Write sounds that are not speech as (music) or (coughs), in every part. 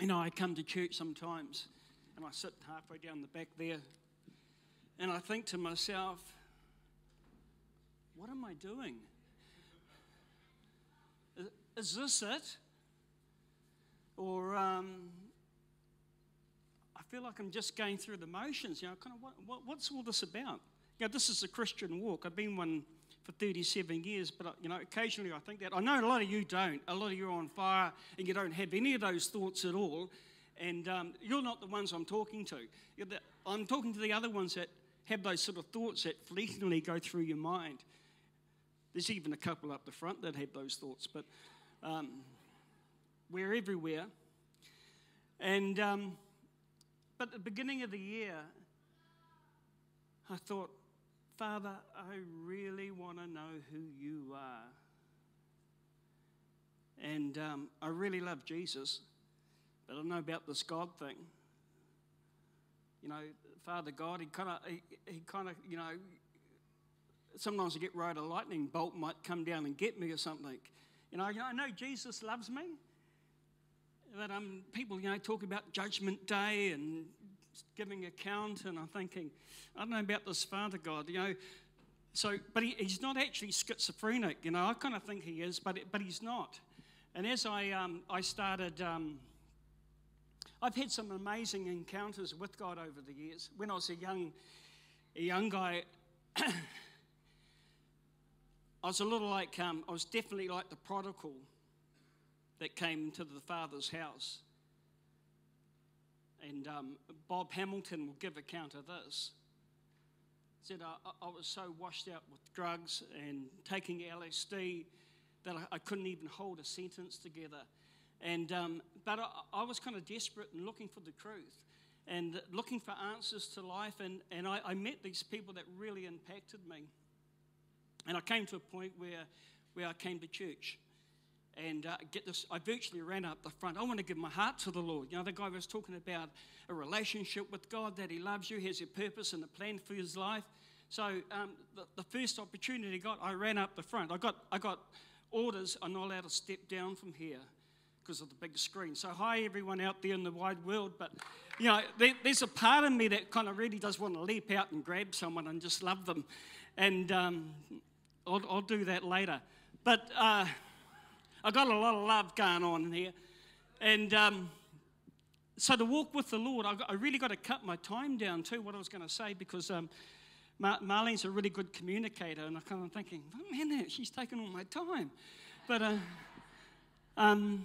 you know, I come to church sometimes and I sit halfway down the back there and I think to myself, what am I doing? Is, is this it? Or um, I feel like I'm just going through the motions. You know, kind of what, what, what's all this about? You know, this is a Christian walk. I've been one for 37 years, but uh, you know, occasionally I think that. I know a lot of you don't. A lot of you are on fire and you don't have any of those thoughts at all. And um, you're not the ones I'm talking to. The, I'm talking to the other ones that have those sort of thoughts that fleetingly go through your mind. There's even a couple up the front that have those thoughts, but um, we're everywhere. And um, but at the beginning of the year, I thought, Father, I really want to know who you are. And um, I really love Jesus, but I don't know about this God thing. You know, Father God, he kind of, he, he kind of, you know, sometimes I get right, a lightning bolt might come down and get me or something. You know, I know Jesus loves me. But um, people, you know, talk about Judgment Day and giving account, and I'm thinking, I don't know about this Father God, you know. So, but he, he's not actually schizophrenic, you know. I kind of think he is, but but he's not. And as I um, I started, um, I've had some amazing encounters with God over the years. When I was a young a young guy. (coughs) I was a little like, um, I was definitely like the prodigal that came to the father's house. And um, Bob Hamilton will give account of this. He said, I, I, was so washed out with drugs and taking LSD that I, I couldn't even hold a sentence together. And, um, but I, I, was kind of desperate and looking for the truth and looking for answers to life. And, and I, I met these people that really impacted me. And I came to a point where, where I came to church. And uh, get this, I virtually ran up the front. I want to give my heart to the Lord. You know, the guy was talking about a relationship with God, that he loves you, has a purpose and a plan for his life. So um, the, the, first opportunity I got, I ran up the front. I got, I got orders, I'm not allowed to step down from here because of the big screen. So hi everyone out there in the wide world. But you know, there, there's a part of me that kind of really does want to leap out and grab someone and just love them. And um, I'll, I'll do that later. But uh, I got a lot of love going on here. And um, so to walk with the Lord, I, got, I, really got to cut my time down too, what I was going to say, because um, Mar- Marlene's a really good communicator. And I'm kind of thinking, oh, man, she's taking all my time. But, uh, um,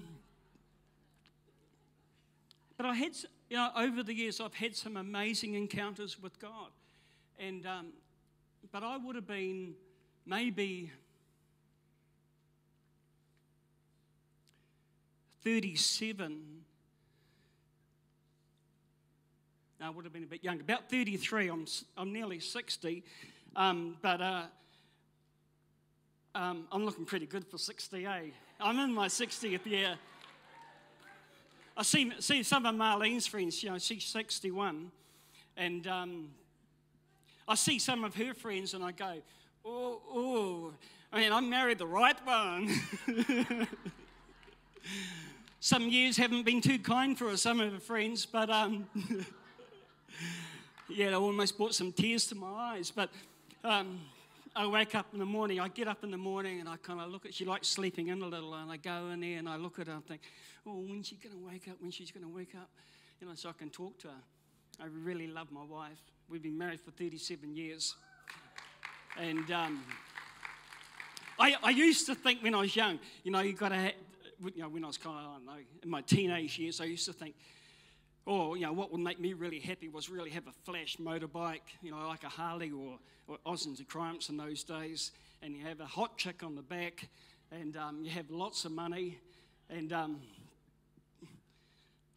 but I had, you know, over the years, I've had some amazing encounters with God. And, um, but I would have been maybe 37. I would have been a bit younger, about 33. I'm, I'm nearly 60. Um, but uh, um, I'm looking pretty good for 60, eh? I'm in my 60th year. I see, see some of Marlene's friends, you know, she's 61. And um, I see some of her friends and I go, oh, oh, I mean, I married the right one. (laughs) some years haven't been too kind for us, some of her friends, but um, (laughs) yeah, I almost brought some tears to my eyes. But um, I wake up in the morning, I get up in the morning and I kind of look at, she likes sleeping in a little, and I go in there and I look at her and think, oh, when's she going to wake up? When she's going to wake up? You know, so I can talk to her. I really love my wife. We've been married for 37 years. And um, I, I used to think when I was young, you know, you've got to, you know, when I was kind of, I don't know, in my teenage years, I used to think, oh, you know, what would make me really happy was really have a flash motorbike, you know, like a Harley or, or Austin's and Triumphs in those days, and you have a hot chick on the back, and um, you have lots of money, and um,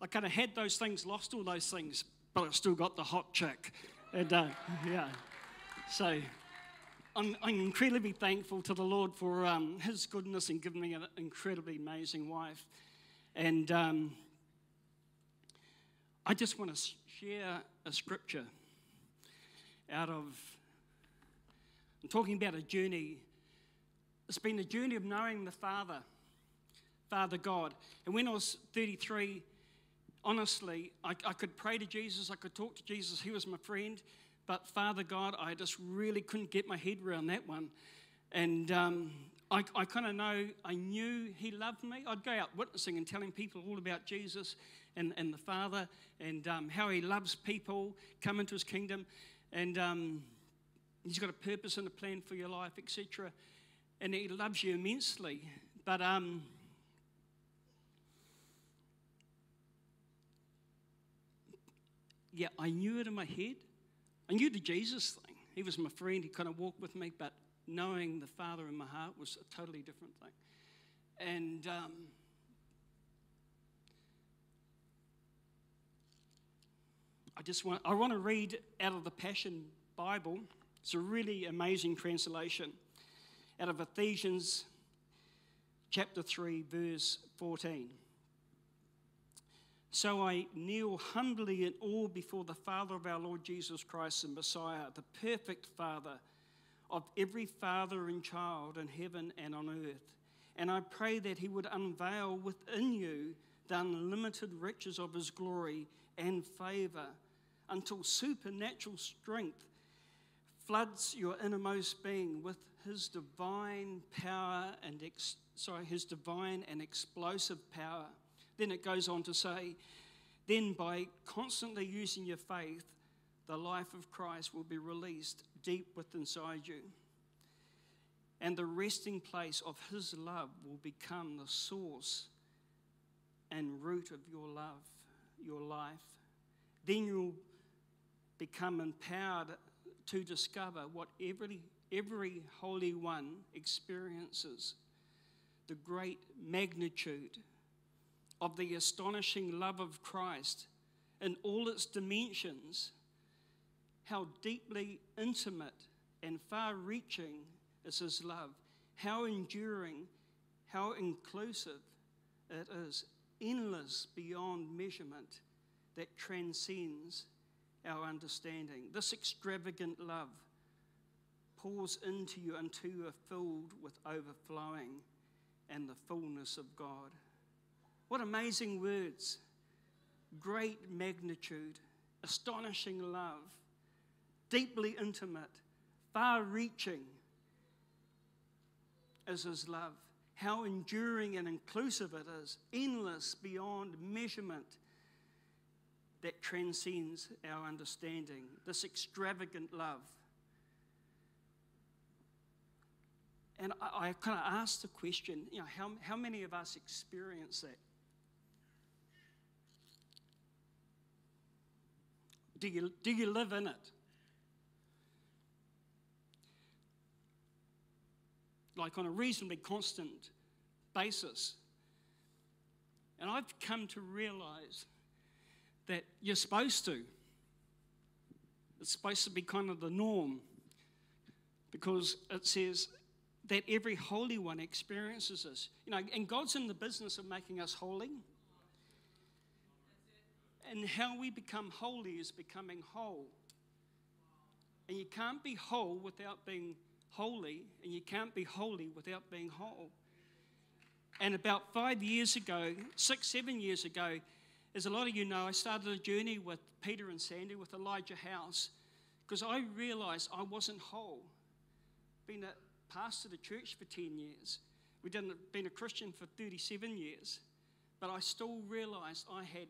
I kind of had those things, lost all those things, but I still got the hot chick, and uh, yeah, so. I'm, I'm, incredibly thankful to the Lord for um, His goodness and giving me an incredibly amazing wife. And um, I just want to share a scripture out of, I'm talking about a journey. It's been a journey of knowing the Father, Father God. And when I was 33, honestly, I, I could pray to Jesus, I could talk to Jesus, he was my friend. But Father God, I just really couldn't get my head around that one. And um, I, I kind of know, I knew He loved me. I'd go out witnessing and telling people all about Jesus and, and the Father and um, how He loves people, come into His kingdom. And um, He's got a purpose and a plan for your life, etc. And He loves you immensely. But um, yeah, I knew it in my head. I knew the Jesus thing. He was my friend. He kind of walked with me, but knowing the Father in my heart was a totally different thing. And um, I just want I want to read out of the Passion Bible. It's a really amazing translation out of Ephesians chapter 3 verse 14. So I kneel humbly in awe before the Father of our Lord Jesus Christ and Messiah, the perfect Father of every father and child in heaven and on earth. And I pray that He would unveil within you the unlimited riches of His glory and favor until supernatural strength floods your innermost being with His divine power and ex- sorry, His divine and explosive power then it goes on to say, then by constantly using your faith, the life of Christ will be released deep within inside you. And the resting place of His love will become the source and root of your love, your life. Then you'll become empowered to discover what every, every Holy One experiences the great magnitude of the astonishing love of Christ in all its dimensions, how deeply intimate and far reaching is His love, how enduring, how inclusive it is, endless beyond measurement that transcends our understanding. This extravagant love pours into you until you are filled with overflowing and the fullness of God. What amazing words. Great magnitude, astonishing love, deeply intimate, far reaching is His love. How enduring and inclusive it is, endless beyond measurement that transcends our understanding. This extravagant love. And I, I kind of asked the question, you know, how, how many of us experience that? Do you, do you live in it? Like on a reasonably constant basis. And I've come to realize that you're supposed to. It's supposed to be kind of the norm because it says that every holy one experiences this. You know, and God's in the business of making us holy. And how we become holy is becoming whole. And you can't be whole without being holy, and you can't be holy without being whole. And about five years ago, six, seven years ago, as a lot of you know, I started a journey with Peter and Sandy with Elijah House because I realized I wasn't whole. Been a pastor of the church for 10 years. We'd been a Christian for 37 years. But I still realized I had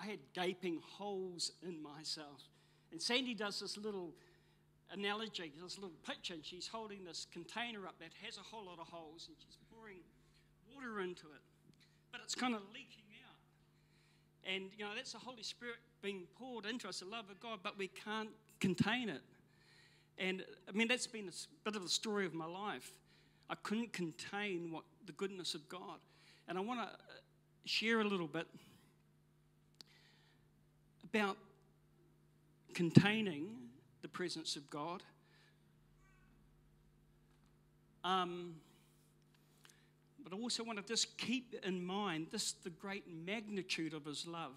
I had gaping holes in myself. And Sandy does this little analogy, this little picture, and she's holding this container up that has a whole lot of holes, and she's pouring water into it. But it's kind of leaking out. And, you know, that's the Holy Spirit being poured into us, the love of God, but we can't contain it. And, I mean, that's been a bit of the story of my life. I couldn't contain what the goodness of God. And I want to uh, share a little bit about containing the presence of God. Um, but I also want to just keep in mind this the great magnitude of his love,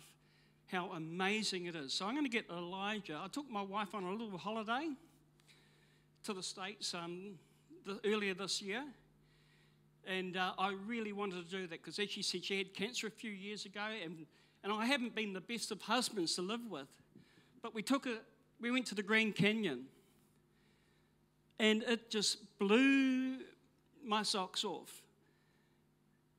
how amazing it is. So I'm going to get Elijah. I took my wife on a little holiday to the States um, the, earlier this year. And uh, I really wanted to do that because, as she said, she had cancer a few years ago, and And I haven't been the best of husbands to live with. But we took a, we went to the Grand Canyon. And it just blew my socks off.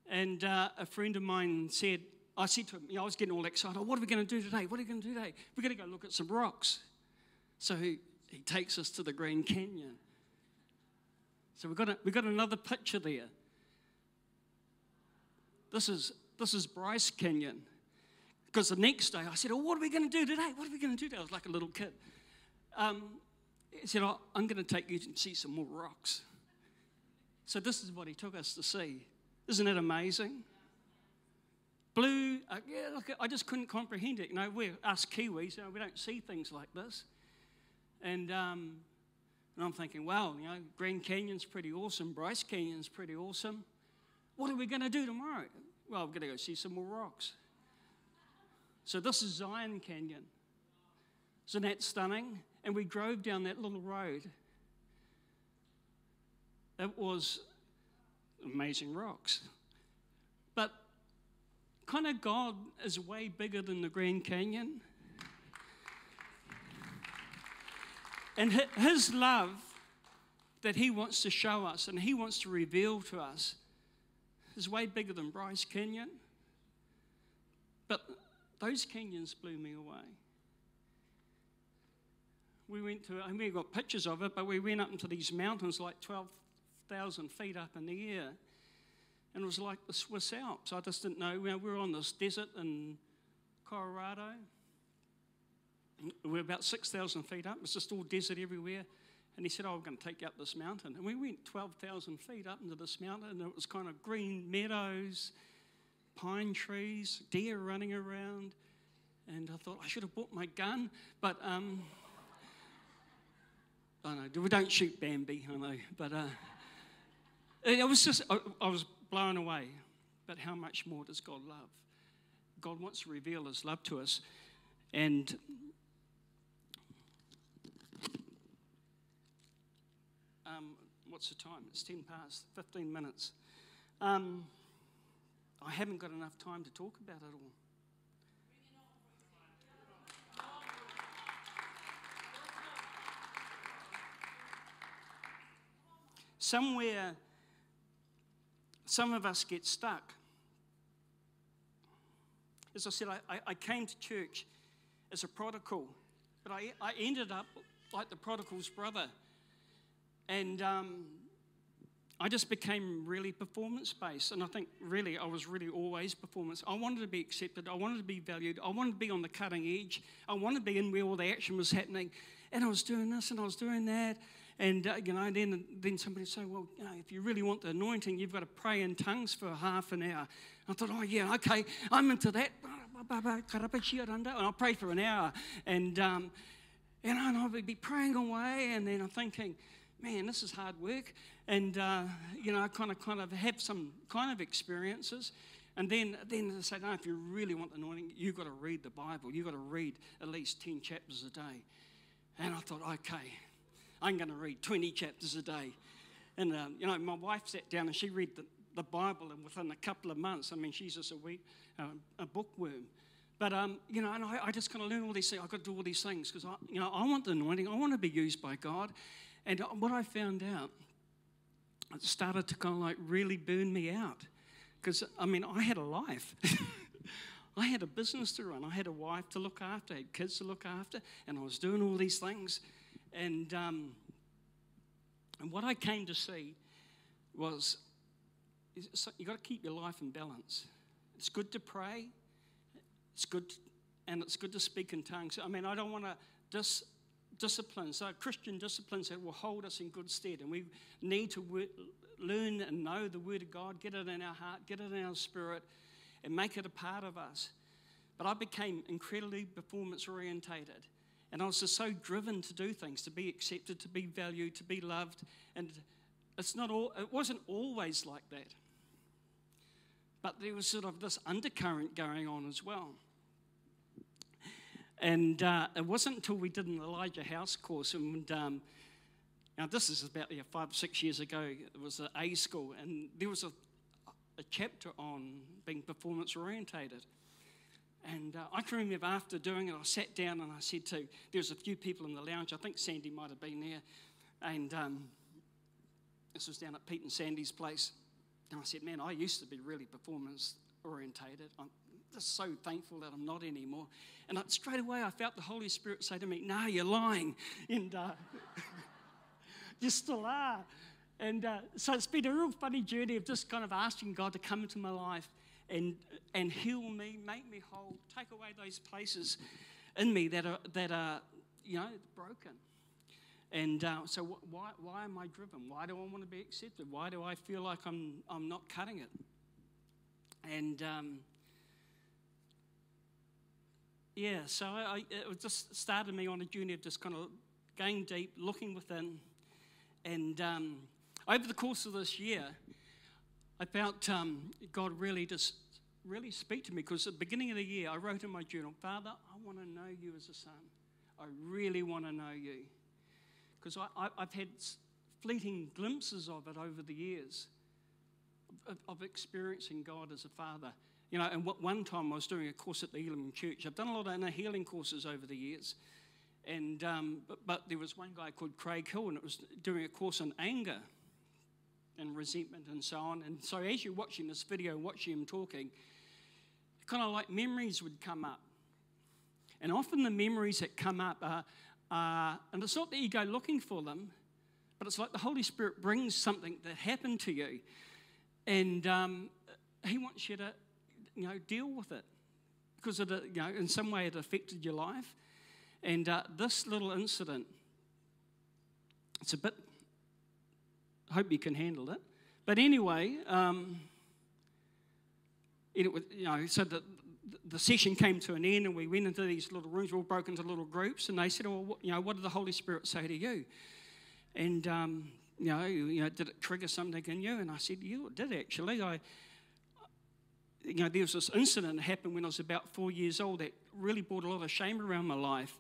And uh, a friend of mine said, I said to him, you know, I was getting all excited. Oh, what are we going to do today? What are we going to do today? We're going to go look at some rocks. So he, he takes us to the Grand Canyon. So we've got, a, we've got another picture there. This is, this is Bryce Canyon. Because the next day I said, Oh, what are we going to do today? What are we going to do today? I was like a little kid. Um, he said, oh, I'm going to take you to see some more rocks. So this is what he took us to see. Isn't it amazing? Blue, uh, yeah, look, I just couldn't comprehend it. You know, we're us Kiwis, you know, we don't see things like this. And, um, and I'm thinking, wow, you know, Grand Canyon's pretty awesome, Bryce Canyon's pretty awesome. What are we going to do tomorrow? Well, we're going to go see some more rocks. So this is Zion Canyon. Isn't that stunning? And we drove down that little road. It was amazing rocks. But kind of God is way bigger than the Grand Canyon. And His love that He wants to show us and He wants to reveal to us is way bigger than Bryce Canyon. But those canyons blew me away. We went to, and we got pictures of it, but we went up into these mountains like 12,000 feet up in the air. And it was like the Swiss Alps. I just didn't know. We were on this desert in Colorado. We are about 6,000 feet up. It's just all desert everywhere. And he said, Oh, I'm going to take you up this mountain. And we went 12,000 feet up into this mountain, and it was kind of green meadows, pine trees, deer running around. And I thought, I should have bought my gun. But, um, I know, we don't shoot Bambi, I know. But uh, it was just, I, I was blown away. But how much more does God love? God wants to reveal his love to us. And Um, what's the time? It's 10 past, 15 minutes. Um, I haven't got enough time to talk about it all. Somewhere, some of us get stuck. As I said, I, I came to church as a prodigal, but I, I ended up like the prodigal's brother and um, I just became really performance based. And I think really, I was really always performance. I wanted to be accepted. I wanted to be valued. I wanted to be on the cutting edge. I wanted to be in where all the action was happening. And I was doing this and I was doing that. And, uh, you know, then, then somebody say, well, you know, if you really want the anointing, you've got to pray in tongues for half an hour. I thought, oh, yeah, okay, I'm into that. And I'll pray for an hour. And, um, and I would be praying away. And then I'm thinking, man, this is hard work. And, uh, you know, I kind of, kind of have some kind of experiences. And then, then they say, no, if you really want the anointing, you've got to read the Bible. You've got to read at least 10 chapters a day. And I thought, okay, I'm going to read 20 chapters a day. And, uh, you know, my wife sat down and she read the, the Bible, and within a couple of months, I mean, she's just a, wee, uh, a bookworm. But, um, you know, and I, I just kind of learned all these things. I've got to do all these things because, I, you know, I want the anointing. I want to be used by God. And what I found out, it started to kind of like really burn me out. Because, I mean, I had a life. (laughs) I had a business to run. I had a wife to look after. I had kids to look after. And I was doing all these things. And, um, and what I came to see was you've got to keep your life in balance. It's good to pray. It's good, to, and it's good to speak in tongues. I mean, I don't want to dis disciplines, so Christian disciplines that will hold us in good stead. And we need to work, learn and know the Word of God, get it in our heart, get it in our spirit, and make it a part of us. But I became incredibly performance orientated. And I was just so driven to do things, to be accepted, to be valued, to be loved. And it's not all, it wasn't always like that. But there was sort of this undercurrent going on as well. And uh, it wasn't until we did an Elijah House course, and um, now this is about yeah, five or six years ago, it was an A school, and there was a, a chapter on being performance orientated. And uh, I can remember after doing it, I sat down and I said to, there was a few people in the lounge, I think Sandy might have been there, and um, this was down at Pete and Sandy's place. And I said, man, I used to be really performance orientated. I'm just so thankful that I'm not anymore. And I, straight away, I felt the Holy Spirit say to me, no, you're lying. (laughs) And uh, (laughs) you still are. And uh, so it's been a real funny journey of just kind of asking God to come into my life and, and heal me, make me whole, take away those places in me that are, that are you know, broken. And uh, so, why, why am I driven? Why do I want to be accepted? Why do I feel like I'm, I'm not cutting it? And um, yeah, so I, it just started me on a journey of just kind of going deep, looking within. And um, over the course of this year, I felt um, God really just really speak to me because at the beginning of the year, I wrote in my journal, Father, I want to know you as a son. I really want to know you. Because I, have had fleeting glimpses of it over the years, of, of, experiencing God as a father. You know, and one time I was doing a course at the Elim Church. I've done a lot of inner healing courses over the years. And, um, but, but there was one guy called Craig Hill, and it was doing a course on anger and resentment and so on. And so as you're watching this video, watching him talking, kind of like memories would come up. And often the memories that come up are, are, and it's not that you go looking for them, but it's like the Holy Spirit brings something that happened to you, and um, He wants you to, you know, deal with it because it, you know, in some way it affected your life. And uh, this little incident, it's a bit. I hope you can handle it. But anyway, um, it was, you know, so the, the session came to an end and we went into these little rooms, we all broke into little groups, and they said, well, what, you know, what did the Holy Spirit say to you? And, um, you, know, you know, did it trigger something in you? And I said, yeah, it did actually. I, you know, there was this incident that happened when I was about four years old that really brought a lot of shame around my life.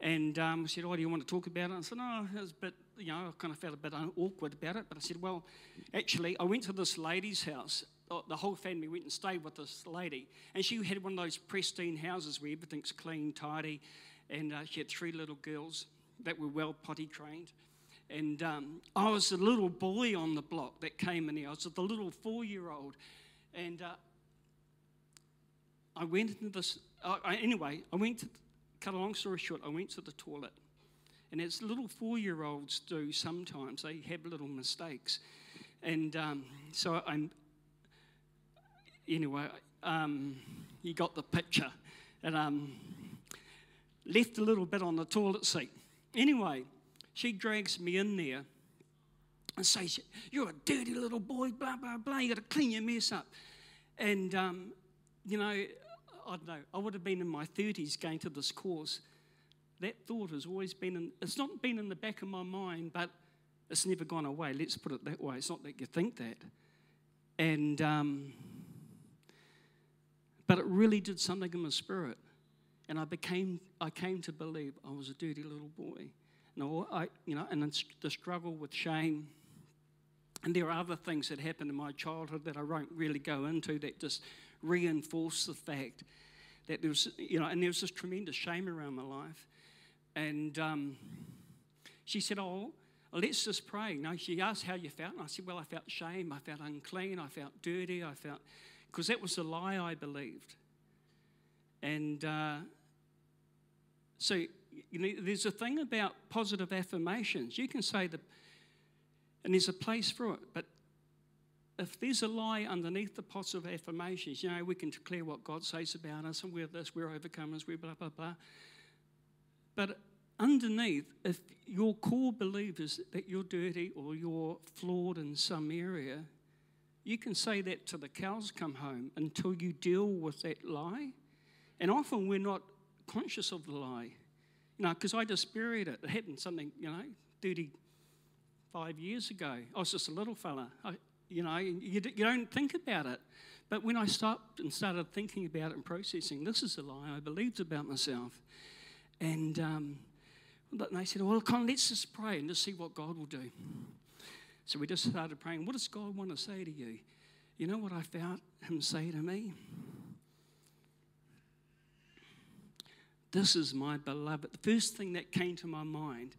And um, I said, oh, do you want to talk about it? I said, no, it was a bit, you know, I kind of felt a bit awkward about it. But I said, well, actually, I went to this lady's house the whole family went and stayed with this lady. And she had one of those pristine houses where everything's clean, tidy. And uh, she had three little girls that were well potty trained. And um, I was the little boy on the block that came in there. I was the little four year old. And uh, I went into this. Uh, I, anyway, I went to, cut a long story short, I went to the toilet. And as little four year olds do sometimes, they have little mistakes. And um, so I'm, anyway, um, you got the picture. And um, left a little bit on the toilet seat. Anyway, she drags me in there and says, You're a dirty little boy, blah, blah, blah. You got to clean your mess up. And, um, you know, I don't know, I would have been in my 30s going to this course. That thought has always been in, it's not been in the back of my mind, but it's never gone away. Let's put it that way. It's not that you think that. And, um, but it really did something in my spirit. And I became, I came to believe I was a dirty little boy. And all I, you know, and the struggle with shame. And there are other things that happened in my childhood that I won't really go into that just reinforce the fact that there was, you know, and there was this tremendous shame around my life. And um, she said, Oh, let's just pray. No, she asked how you felt. And I said, Well, I felt shame. I felt unclean. I felt dirty. I felt because that was a lie I believed. And uh, so, you know, there's a thing about positive affirmations. You can say the, and there's a place for it, but if there's a lie underneath the positive affirmations, you know, we can declare what God says about us and we're this, we're overcomers, we're blah, blah, blah. But underneath, if your core belief is that you're dirty or you're flawed in some area, you can say that till the cows come home until you deal with that lie. And often we're not conscious of the lie. You know, because I just buried it. It happened something, you know, 35 years ago. I was just a little fella. I, you know, you, you don't think about it. But when I stopped and started thinking about it and processing, this is a lie I believed about myself. And um, they said, well, come let's just pray and just see what God will do. So we just started praying. What does God want to say to you? You know what I felt Him say to me? This is my beloved. The first thing that came to my mind,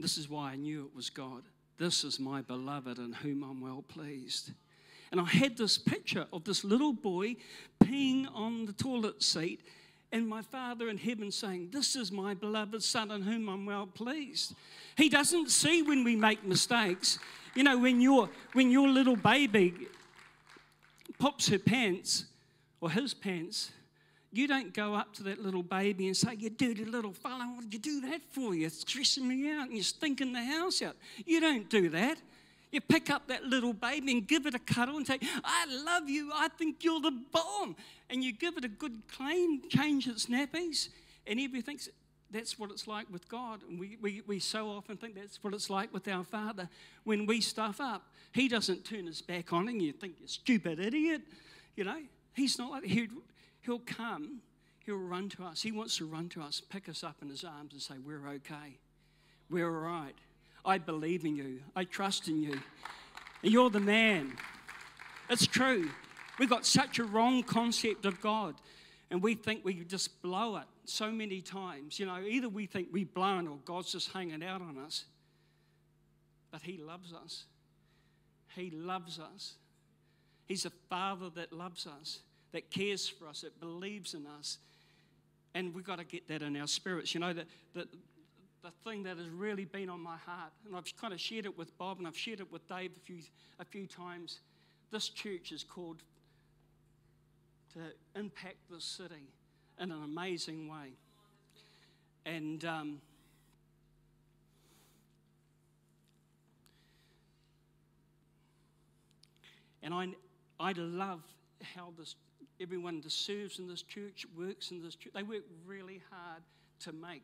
this is why I knew it was God. This is my beloved in whom I'm well pleased. And I had this picture of this little boy peeing on the toilet seat and my Father in heaven saying, This is my beloved Son in whom I'm well pleased. He doesn't see when we make mistakes. You know, when your, when your little baby pops her pants or his pants, you don't go up to that little baby and say, You dirty little fellow, what did you do that for? You're stressing me out and you're stinking the house out. You don't do that. You pick up that little baby and give it a cuddle and say, I love you. I think you're the bomb. And you give it a good clean, change its nappies, and everything. That's what it's like with God. And we, we, we so often think that's what it's like with our Father. When we stuff up, He doesn't turn His back on and you think, you stupid idiot. You know, He's not like He'll, he'll come, He'll run to us. He wants to run to us, pick us up in His arms and say, We're okay. We're all right. I believe in you. I trust in you. And you're the man. It's true. We've got such a wrong concept of God, and we think we just blow it so many times. You know, either we think we've blown or God's just hanging out on us. But He loves us. He loves us. He's a Father that loves us, that cares for us, that believes in us. And we've got to get that in our spirits. You know, that, that the thing that has really been on my heart, and I've kind of shared it with Bob and I've shared it with Dave a few, a few times. This church is called to impact this city in an amazing way. And um, and I, I love how this everyone that serves in this church works in this church. They work really hard to make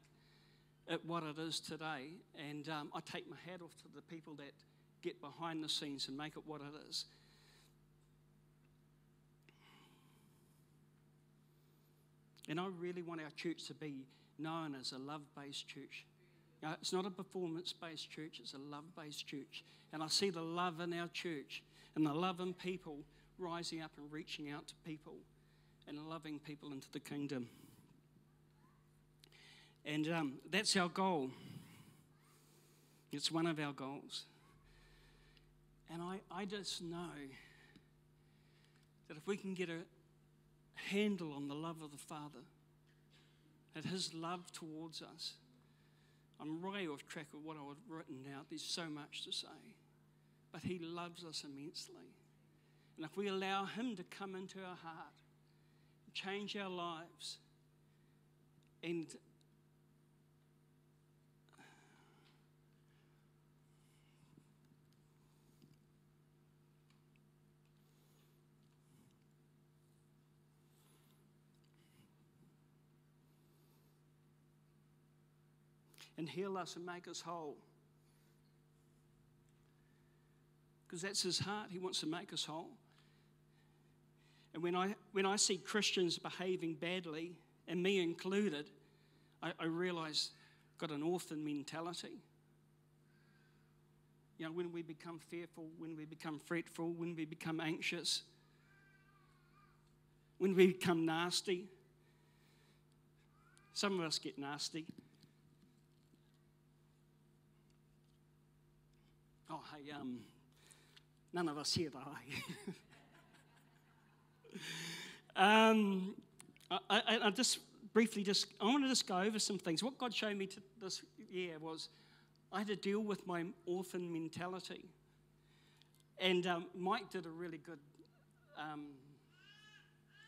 it what it is today. And um, I take my hat off to the people that get behind the scenes and make it what it is. And I really want our church to be known as a love based church. Now, it's not a performance based church, it's a love based church. And I see the love in our church and the love in people rising up and reaching out to people and loving people into the kingdom. And um, that's our goal. It's one of our goals. And I, I just know that if we can get a handle on the love of the Father, that His love towards us, I'm way off track of what I've written out. There's so much to say. But He loves us immensely. And if we allow Him to come into our heart, change our lives, and and heal us and make us whole. Because that's his heart. He wants to make us whole. And when I, when I see Christians behaving badly, and me included, I, I realize got an orphan mentality. You know, when we become fearful, when we become fretful, when we become anxious, when we become nasty. Some of us get nasty. Oh, hey, um, none of us here die. (laughs) um, I, I, I, just briefly just I want to just go over some things. What God showed me this year was I had to deal with my orphan mentality, and um, Mike did a really good um,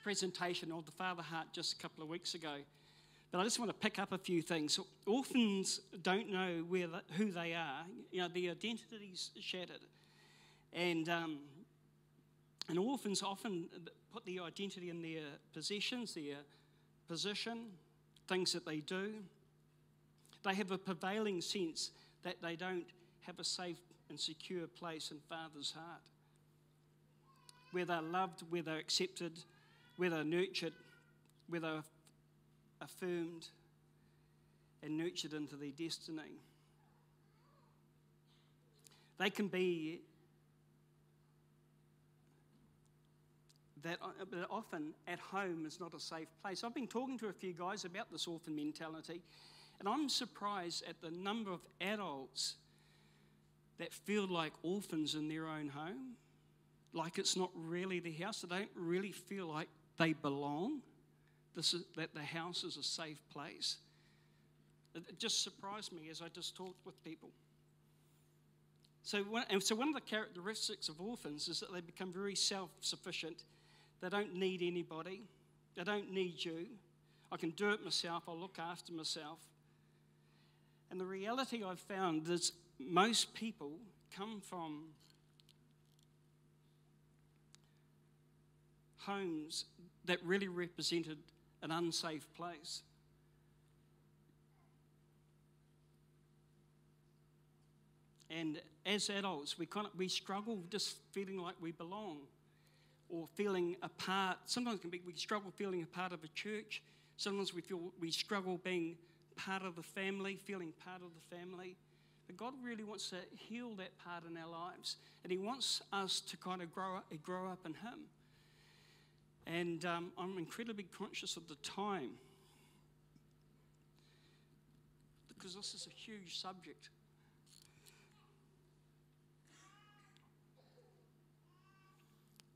presentation of the Father Heart just a couple of weeks ago. But I just want to pick up a few things. Orphans don't know where the, who they are. You know, their identity's shattered. And, um, and orphans often put their identity in their possessions, their position, things that they do. They have a prevailing sense that they don't have a safe and secure place in Father's heart. Where they're loved, where they're accepted, where they're nurtured, where they're affirmed and nurtured into their destiny. They can be that, uh, often at home is not a safe place. I've been talking to a few guys about this orphan mentality, and I'm surprised at the number of adults that feel like orphans in their own home, like it's not really their house. They don't really feel like they belong, this is, that the house is a safe place. It just surprised me as I just talked with people. So, and so one of the characteristics of orphans is that they become very self-sufficient. They don't need anybody. They don't need you. I can do it myself. I'll look after myself. And the reality I've found is most people come from homes that really represented an unsafe place. And as adults, we, kind of, we struggle just feeling like we belong or feeling a part. Sometimes be, we struggle feeling a part of a church. Sometimes we feel we struggle being part of the family, feeling part of the family. But God really wants to heal that part in our lives. And He wants us to kind of grow up, grow up in Him. And um, I'm incredibly conscious of the time because this is a huge subject.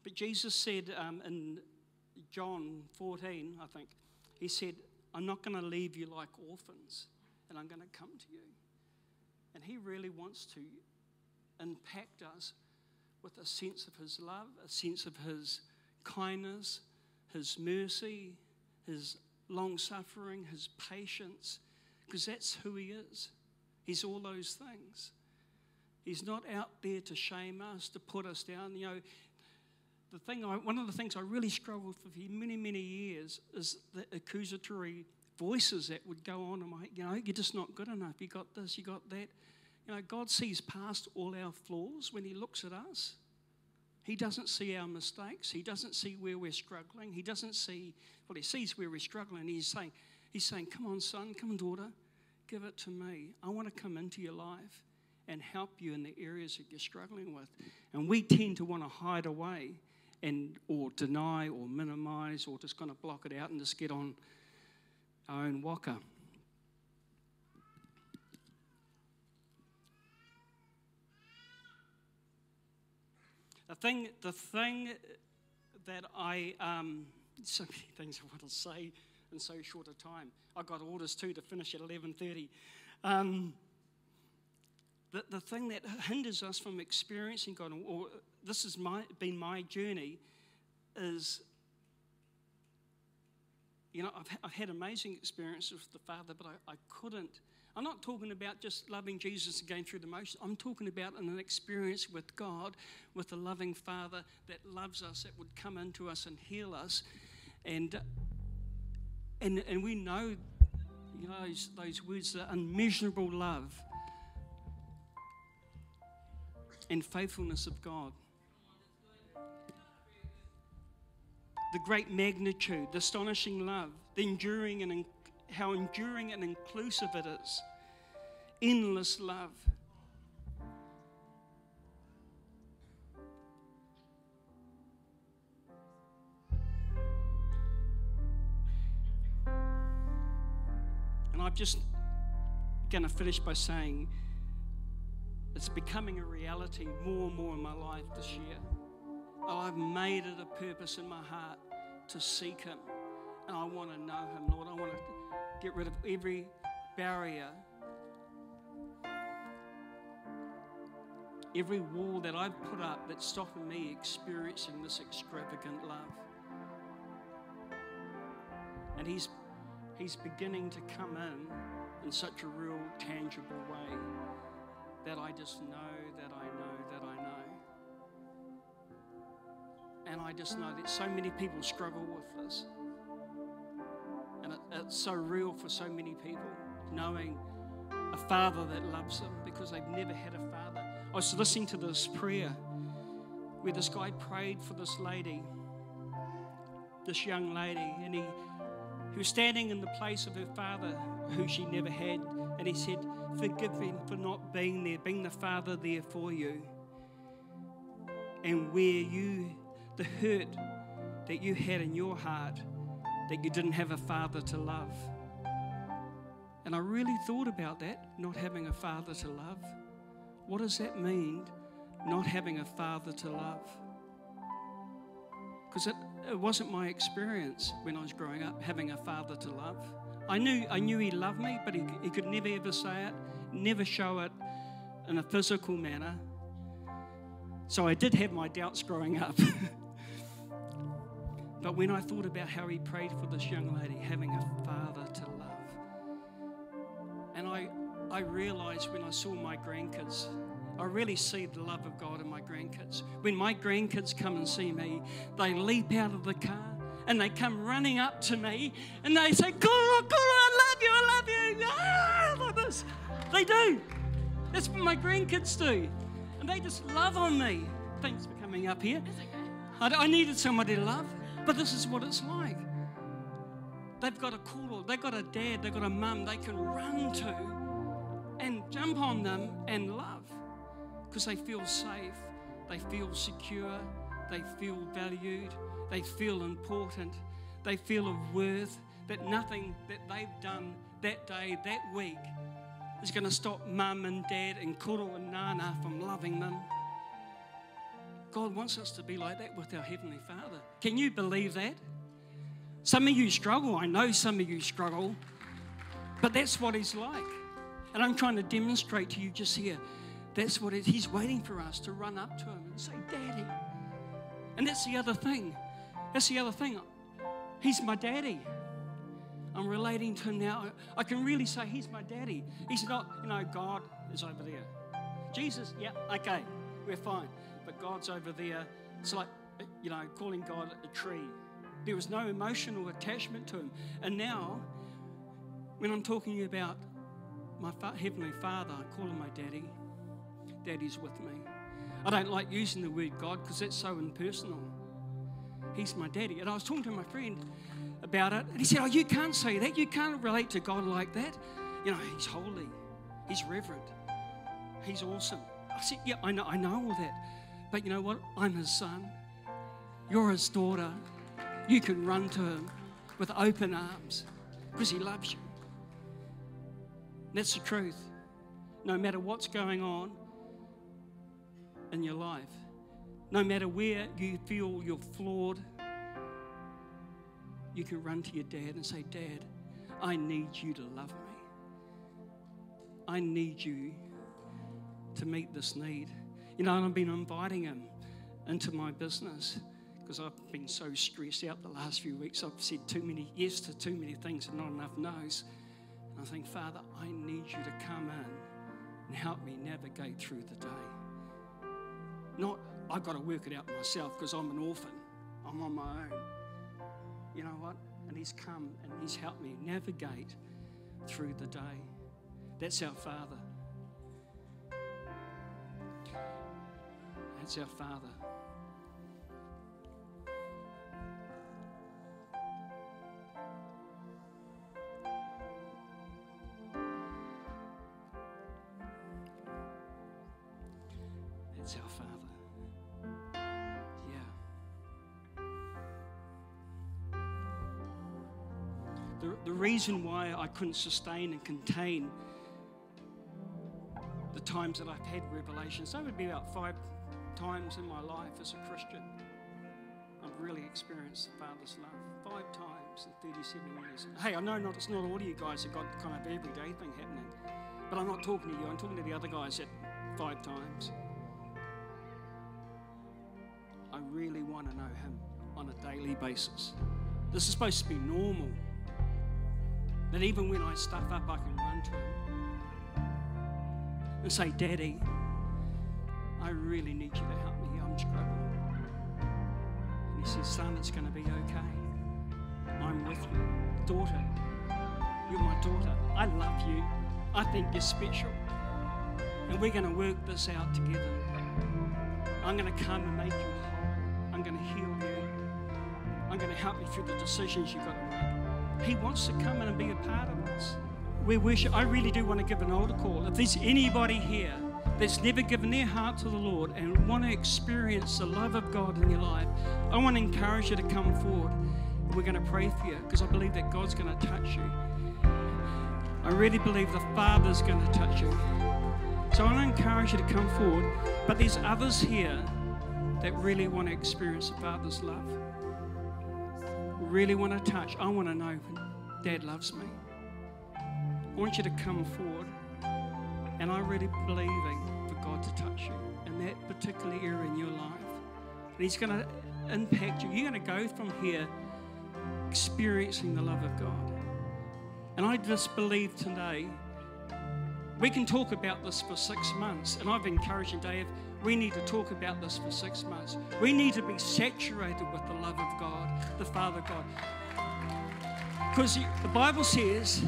But Jesus said um, in John 14, I think, He said, I'm not going to leave you like orphans, and I'm going to come to you. And He really wants to impact us with a sense of His love, a sense of His kindness, His mercy, His long suffering, His patience, because that's who He is. He's all those things. He's not out there to shame us, to put us down. You know, the thing I, one of the things I really struggled with for many, many years is the accusatory voices that would go on. And my, you know, you're just not good enough. You got this, you got that. You know, God sees past all our flaws when He looks at us. He doesn't see our mistakes. He doesn't see where we're struggling. He doesn't see, well, He sees where we're struggling. He's saying, He's saying, Come on, son, come on, daughter, give it to me. I want to come into your life and help you in the areas that you're struggling with. And we tend to want to hide away and or deny or minimize or just kind of block it out and just get on our own walker. The thing, the thing that I, um, (laughs) so many things I want to say in so short a time. I got orders too to finish at 11:30. Um, the, the thing that (laughs) hinders us from experiencing God, or this has my, been my journey, is you know, I've, I've had amazing experiences with the Father, but I, I couldn't. I'm not talking about just loving Jesus and going through the motions. I'm talking about an experience with God, with a loving Father that loves us, that would come into us and heal us. And, and, and we know, you know, those, those words, the unmeasurable love and faithfulness of God. The great magnitude, the astonishing love, the enduring and how enduring and inclusive it is. Endless love. And I'm just going to finish by saying it's becoming a reality more and more in my life this year. Oh, I've made it a purpose in my heart to seek Him. And I want to know Him, Lord. I want to get rid of every barrier, every wall that I've put up that's stopping me experiencing this extravagant love. And He's, he's beginning to come in in such a real, tangible way that I just know that I And I just know that so many people struggle with this. And it, it's so real for so many people, knowing a father that loves them because they've never had a father. I was listening to this prayer where this guy prayed for this lady, this young lady, and he, he was standing in the place of her father who she never had, and he said, Forgive him for not being there, being the Father there for you. And where you, the hurt that you had in your heart that you didn't have a father to love. And I really thought about that, not having a father to love. What does that mean, not having a father to love? Because it, it wasn't my experience when I was growing up, having a father to love. I knew, I knew he loved me, but he, he could never ever say it, never show it in a physical manner. So I did have my doubts growing up. (laughs) but when I thought about how he prayed for this young lady, having a father to love, and I, I realized when I saw my grandkids, I really see the love of God in my grandkids. When my grandkids come and see me, they leap out of the car and they come running up to me and they say, Koro, Koro, I love you, I love you. Ah, like this. They do. That's what my grandkids do. And they just love on me. Thanks for coming up here. I, I needed somebody to love, but this is what it's like. They've got a cool, they've got a dad, they've got a mum they can run to and jump on them and love because they feel safe, they feel secure, they feel valued, they feel important, they feel of worth, that nothing that they've done that day, that week, is going to stop mum and dad and koro and nana from loving them. God wants us to be like that with our Heavenly Father. Can you believe that? Some of you struggle. I know some of you struggle. But that's what He's like. And I'm trying to demonstrate to you just here that's what it, He's waiting for us to run up to Him and say, Daddy. And that's the other thing. That's the other thing. He's my daddy. I'm relating to him now. I can really say he's my daddy. He's not, you know, God is over there. Jesus, yeah, okay, we're fine. But God's over there. It's like, you know, calling God a tree. There was no emotional attachment to him. And now, when I'm talking about my Heavenly Father, I call him my daddy. Daddy's with me. I don't like using the word God because that's so impersonal. He's my daddy. And I was talking to my friend about it, and he said, Oh, you can't say that. You can't relate to God like that. You know, He's holy, He's reverent, He's awesome. I said, Yeah, I know, I know all that. But you know what? I'm His son. You're His daughter. You can run to Him with open arms because He loves you. That's the truth. No matter what's going on in your life, no matter where you feel you're flawed, you can run to your dad and say, Dad, I need you to love me. I need you to meet this need. You know, and I've been inviting him into my business because I've been so stressed out the last few weeks. I've said too many yes to too many things and not enough no's. And I think, Father, I need you to come in and help me navigate through the day. Not, I've got to work it out myself because I'm an orphan. I'm on my own you know what? And He's come and He's helped me navigate through the day. That's our Father. That's our Father. The, the reason why I couldn't sustain and contain the times that I've had revelations, that would be about five times in my life as a Christian. I've really experienced the Father's love. Five times in 37 years. Hey, I know not, it's not all you guys that got kind of everyday thing happening, but I'm not talking to you. I'm talking to the other guys that five times. I really want to know Him on a daily basis. This is supposed to be normal. That even when I stuff up, I can run to Him and say, Daddy, I really need you to help me. I'm struggling. And He says, Son, it's going to be okay. I'm with you. Daughter, you're my daughter. I love you. I think you're special. And we're going to work this out together. I'm going to come and make you whole. I'm going to heal you. I'm going to help you through the decisions you've got to make. He wants to come in and be a part of us. We worship. I really do want to give an altar call. If there's anybody here that's never given their heart to the Lord and want to experience the love of God in your life, I want to encourage you to come forward. We're going to pray for you because I believe that God's going to touch you. I really believe the Father's going to touch you. So I want to encourage you to come forward. But there's others here that really want to experience the Father's love. Really want to touch. I want to know Dad loves me. I want you to come forward. And I really believe for God to touch you in that particular area in your life. And He's going to impact you. You're going to go from here experiencing the love of God. And I just believe today we can talk about this for six months. And I've encouraged Dave, we need to talk about this for six months. We need to be saturated with the love of God, the Father God. Because the Bible says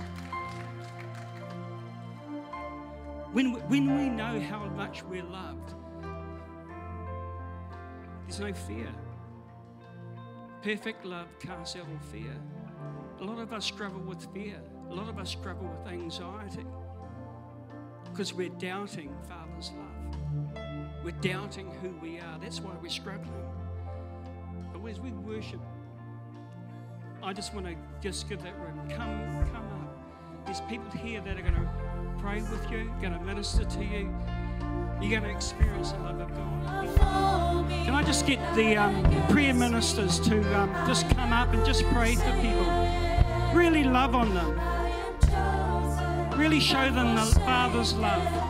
when, when we know how much we're loved, there's no fear. Perfect love casts out all fear. A lot of us struggle with fear. A lot of us struggle with anxiety because we're doubting Father's love. We're doubting who we are. That's why we're struggling. But as we worship, I just want to just give that room. Come, come up. There's people here that are going to pray with you, going to minister to you. You're going to experience the love of God. Can I just get the um, prayer ministers to um, just come up and just pray for people? Really love on them. Really show them the Father's love.